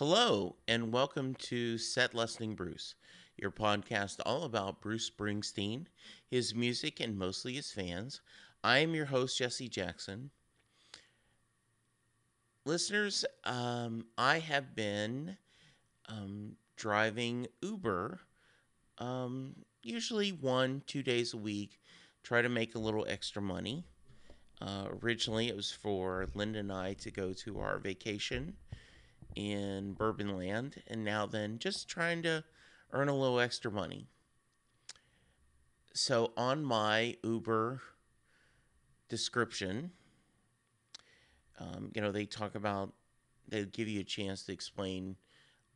Hello, and welcome to Set Lusting Bruce, your podcast all about Bruce Springsteen, his music, and mostly his fans. I am your host, Jesse Jackson. Listeners, um, I have been um, driving Uber um, usually one, two days a week, try to make a little extra money. Uh, originally, it was for Linda and I to go to our vacation in Bourbon Land, and now then just trying to earn a little extra money. So on my Uber description, um, you know, they talk about, they give you a chance to explain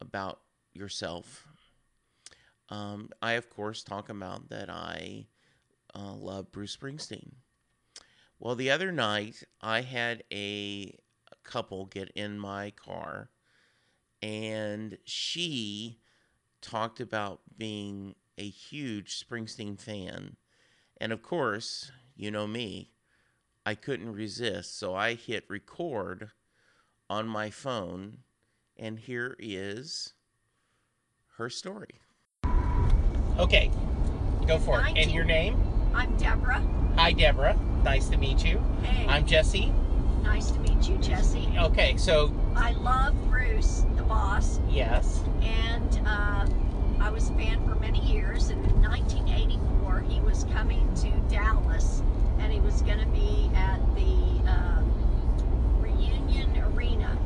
about yourself. Um, I, of course, talk about that I uh, love Bruce Springsteen. Well, the other night, I had a couple get in my car and she talked about being a huge Springsteen fan. And of course, you know me, I couldn't resist. So I hit record on my phone, and here is her story. Okay, go for it. And your name? I'm Deborah. Hi, Deborah. Nice to meet you. Hey, I'm Jesse. nice to meet you, Jesse. Okay, so I love Bruce, the boss, yes. and uh, I was a fan for many years. And in 1984, he was coming to Dallas, and he was going to be at the uh, Reunion Arena.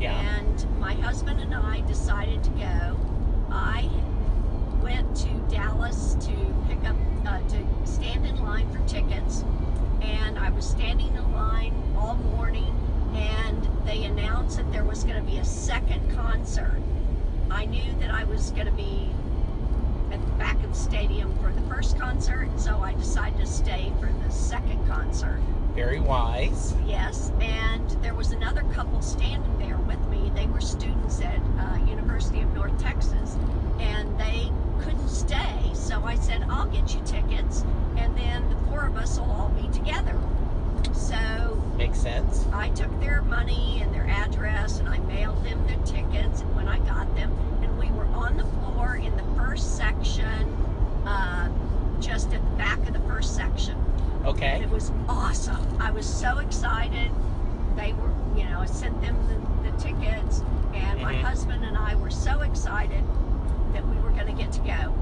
Yeah. And my husband and I decided to go. I went to Dallas to pick up, uh, to stand in line for tickets. And I was standing in line all morning, and they announced that there was going to be a second concert. I knew that I was going to be at the back of the stadium for the first concert, so I decided to stay for the second concert. Very wise. Yes, and there was another couple standing there with me. They were students at uh, University of North Texas, and they couldn't stay. So I said, "I'll get you tickets, and then the four of us will all be together." So Makes sense. I took their money and their address, and I mailed them their tickets. And when I got them, and we were on the floor in the first section, uh, just at the back of the first section. Okay. It was awesome. I was so excited. They were, you know, I sent them the, the tickets, and my Mhm. husband and I were so excited that we were going to get to go.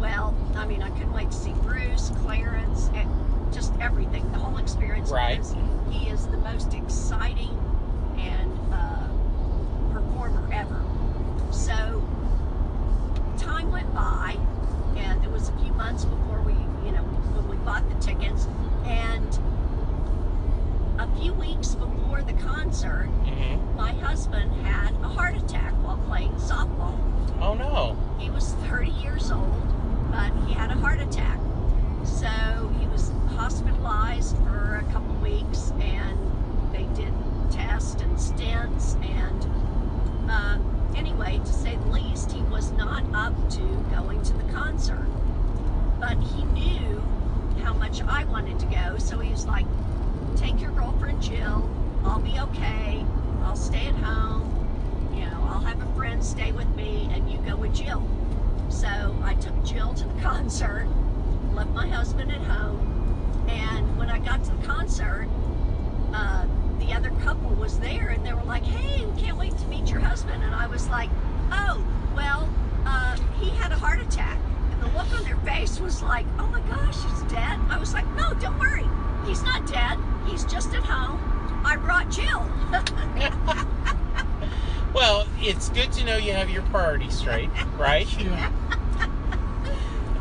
Well, I mean, I couldn't wait to see Bruce, Clarence, and just everything, the whole experience. Right. because He is the most exciting and uh, performer ever. So time went by, and it was a few months before we, you know, when we bought the tickets, and a few weeks before the concert, hmm my husband had a heart attack while playing softball. Oh no. He was 30 years old, but he had a heart attack. So he was hospitalized for a couple weeks, and they did tests and stents. And um, anyway, to say the least, he was not up to going to the concert. But he knew how much I wanted to go, so he was like, take your girlfriend Jill, I'll be okay, I'll stay at home, you know, I'll have a friend stay with me, and you go with Jill. So I took Jill to the concert, left my husband at home, and when I got to the concert, uh, the other couple was there, and they were like, "Hey, we can't wait to meet your husband." And I was like, "Oh, well, uh, he had a heart attack." And the look on their face was like, "Oh my gosh, he's dead." I was like, "No, don't worry, he's not dead. He's just at home. I brought Jill." Well, it's good to know you have your priorities straight, right? Yeah.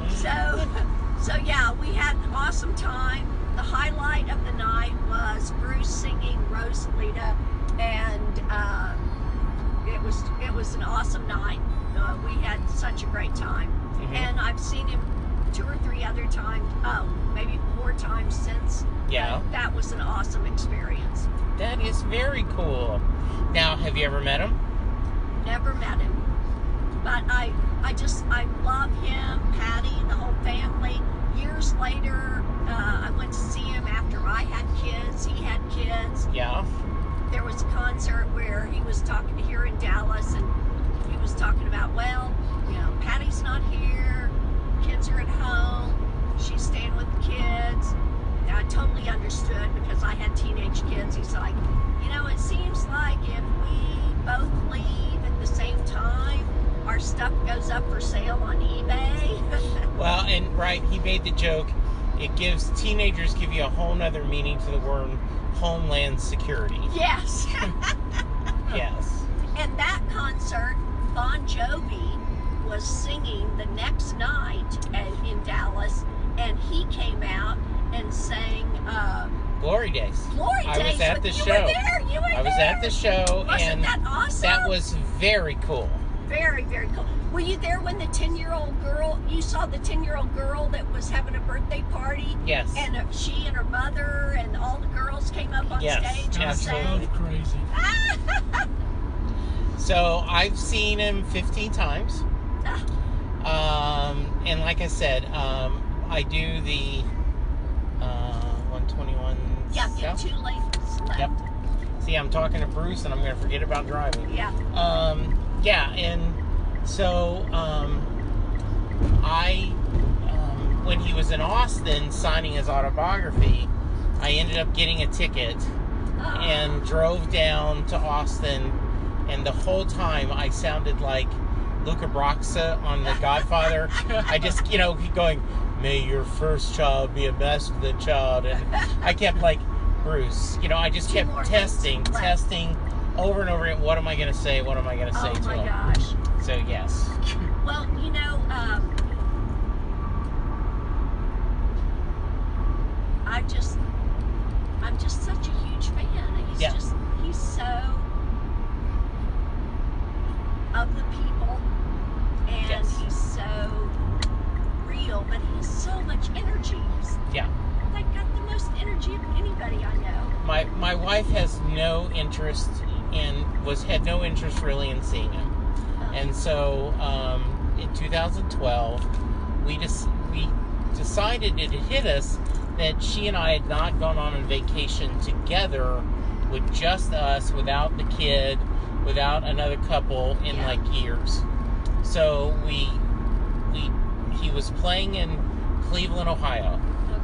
So, so yeah, we had an awesome time. The highlight of the night was Bruce singing Rosalita, and uh, it was it was an awesome night. Uh, we had such a great time, Mhm. and I've seen him two or three other times. Oh, maybe four times since. Yeah. That was an awesome experience. That is very cool. Now, have you ever met him? Never met him, but I I just I love him, Patty, the whole family. Years later, uh, I went to see him after I had kids. He had kids. Yeah. There was a concert where he was talking here in Dallas, and he was talking about, well, you know, Patty's not here. Kids are at home. She's staying with the kids. And I totally understood because I had teenage kids. He's like, you know, it seems like if we both leave at the same time, our stuff goes up for sale on eBay. Well, and right, he made the joke. It gives teenagers give you a whole nother meaning to the word homeland security. yes. Yes. And that concert, Bon Jovi was singing the next night at, in Dallas, and he came out and sang uh, Glory days. "Glory Days. I was at the you show. Were there. You were I was there. at the show, Wasn't and that awesome? that was very cool. Very, very cool. Were you there when the ten-year-old girl? You saw the ten-year-old girl that was having a birthday party, Yes. and uh, she and her mother and all the girls came up on Yes, stage and absolutely. sang. Crazy. So I've seen him 15 times. Um, and like I said, um, I do the uh, 121 yeah, you have South. two lanes left. Yep. See, I'm talking to Bruce, and I'm going to forget about driving. Yeah. Um, yeah, and so um, I, um, when he was in Austin signing his autobiography, I ended up getting a ticket and drove down to Austin, and the whole time I sounded like Luca Brasi on The Godfather. I just, you know, going, "May your first child be a masculine child," and I kept like, Bruce, you know, I just kept testing, minutes testing over and over again. What am I going to say? What am I going to say oh to my him? gosh. So yes, Well, you know, um, I just, I'm just such a huge fan. He's Yeah. just, he's so of the people, and Yes. he's so real, but he has so much energy. He's yeah. like got the most energy of anybody I know. My my wife has no interest in was had no interest really in seeing him. Um, And so um, in 2012, we just we decided it hit us that she and I had not gone on a vacation together with just us, without the kid, without another couple in Yeah. like years. So we we he was playing in Cleveland, Ohio,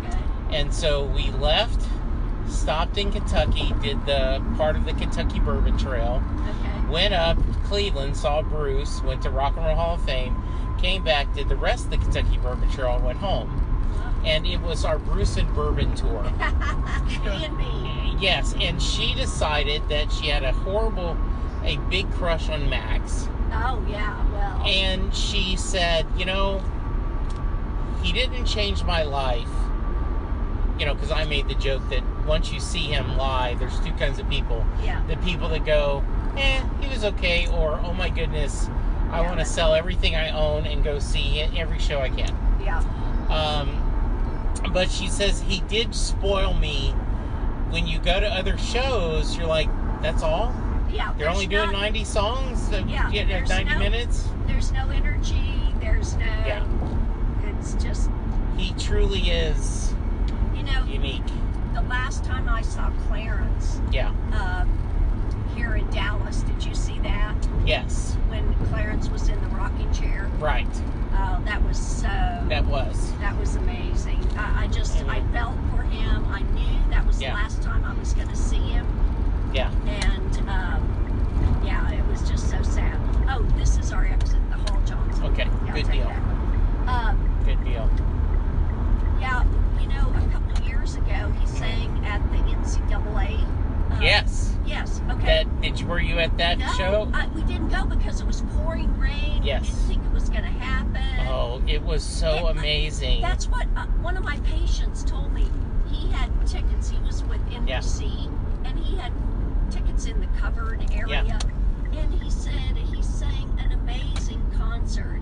okay. and so we left, stopped in Kentucky, did the part of the Kentucky Bourbon Trail Okay. went up Cleveland, saw Bruce, went to Rock and Roll Hall of Fame, came back, did the rest of the Kentucky Bourbon Trail, and went home. And it was our Bruce and Bourbon tour. And me. Yes, and she decided that she had a horrible, a big crush on Max. Oh yeah. Well. And she said, you know, he didn't change my life. You know, because I made the joke that once you see him live, there's two kinds of people. yeah. the people that go, eh, he was okay, or oh my goodness, I Yeah. want to sell everything I own and go see every show I can. Yeah. Um, but she says he did spoil me. When you go to other shows, you're like, that's all? Yeah. They're only doing not- 90 songs? Yeah, yeah, there's 90 no- minutes? there's no energy There's no. Yeah. It's just He truly is you know unique. The last time I saw Clarence Yeah. um, here in Dallas, did you see that Yes. when Clarence was in the rocking chair? Right. Oh, that was so. That was. That was amazing. I, I just, I felt for him. I knew that was Yeah. the last time I was going to see him. Yeah. And, um, yeah, it was just so sad. Oh, this is our exit, the Hall Johnson. Okay. Yeah, Good deal. that one. Um, Good deal. yeah, you know, a couple of years ago, he sang at the NCAA. uh, Yes. Yes. Okay. That did you were you at that no, show? I, we didn't go because it was pouring rain. Yes. We didn't think it was going to happen. Oh, it was so Yeah, amazing. That's what uh, one of my patients told me. He had tickets. He was with Yeah. NBC, and he had tickets in the covered area. Yeah. And he said he sang an amazing concert.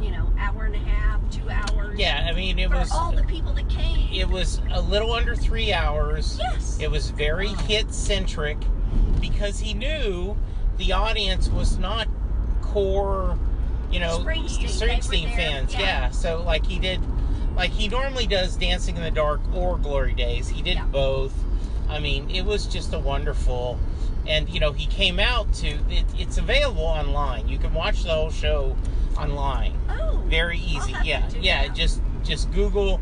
You know, hour and a half, two hours. Yeah, I mean it for was all the people that came. it was a little under three hours. yes. It was very hit centric because he knew the audience was not core, you know, Springsteen, Springsteen fans. yeah. Yeah. So like he did, like he normally does Dancing in the Dark or Glory Days. He did Yeah. both. I mean, it was just a wonderful. And you know, he came out to. It, it's available online. You can watch the whole show online. oh, Very easy. Yeah, yeah. that. Just just Google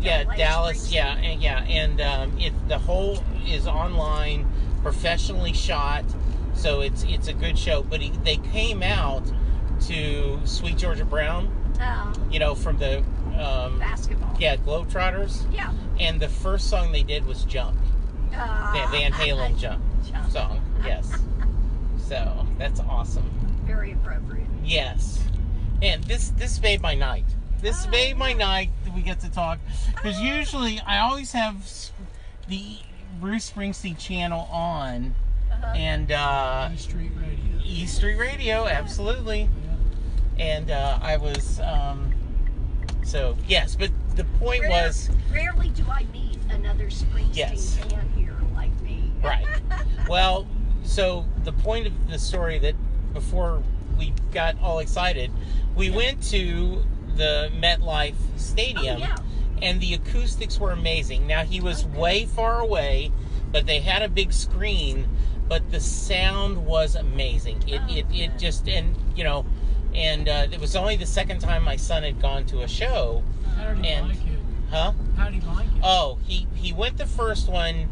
yeah dallas Springsteen. yeah and yeah and um, it the whole is online professionally shot so it's it's a good show but he, they came out to sweet georgia brown Oh, you know from the um, basketball. yeah globetrotters Yeah. and the first song they did was jump Uh, the van halen jump Jump. song yes so that's awesome Very appropriate. Yes. And this this made my night. This Oh, made my night we get to talk because Oh. usually I always have the Bruce Springsteen channel on Uh-huh. and uh, E Street Radio. E Street Radio, absolutely. And uh, I was um, so yes, but the point Rare- was rarely do I meet another Springsteen Yes. fan here like me. Right. Well, so the point of the story that before we got all excited, we went to the MetLife Stadium Oh, yeah. And the acoustics were amazing. Now he was Oh, way far away, but they had a big screen, but the sound was amazing. It Oh, it, it just and you know, and uh, it was only the second time my son had gone to a show, How do you And- like it? huh? How do you like it? Oh, he he went the first one,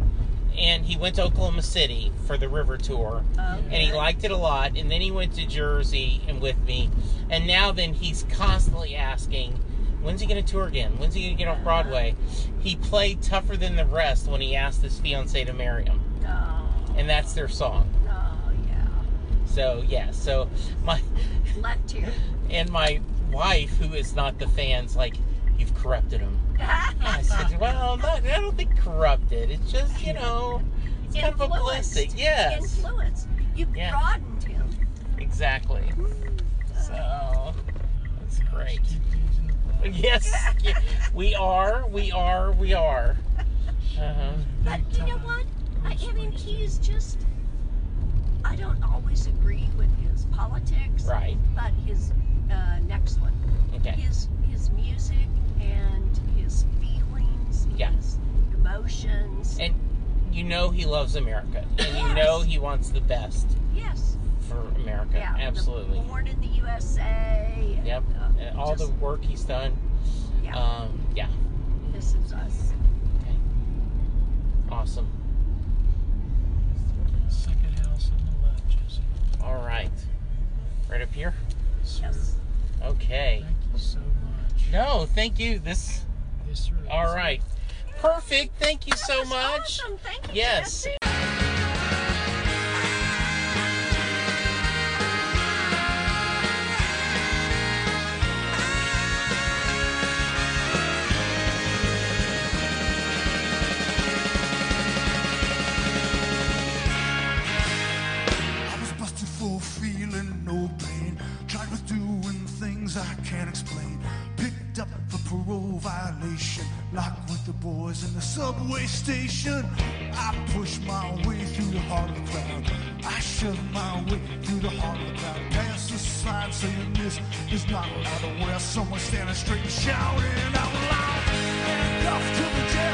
and he went to Oklahoma City for the river tour, Okay. and he liked it a lot. And then he went to Jersey and with me, and now then he's constantly asking, "When's he going to tour again? When's he going to get off Broadway?" He played tougher than the rest when he asked his fiance to marry him, Oh, and that's their song. oh yeah. So yeah, so my Left here. and my wife, who is not the fans, like you've corrupted him. I said, well, not, I don't think corrupted. It's just, you know, it's kind of a blessing. Yes, Influence. You Yeah. broadened him. exactly. Mm. So, that's great. Keep these in the box. Yes, yeah, we are, we are, we are. Uh-huh. But you know what? I, I mean, Springsteen. he is just. I don't always agree with his politics. Right. But his uh, next one, Okay. his his music and his feelings, Yeah. his emotions. And you know he loves America, and you know he wants the best yes. for America. Yeah. Absolutely. Born in the USA. and, Yep. uh, And all the work he's done. Yeah. Um, yeah. this is us. Awesome. Second house on the left, Jesse. All right. Right up here. Yes. Okay. Thank you so much. No, thank you. This. Yes, sir. All right. Perfect. Thank you That so much. Awesome. Thank you. Yes. Jesse. Parole violation. Like with the boys in the subway station. I push my way through the heart of the crowd. I shove my way through the heart of the crowd. Pass the sign saying this is not allowed. Where someone standing straight and shouting out loud. Handcuffed to the jailhouse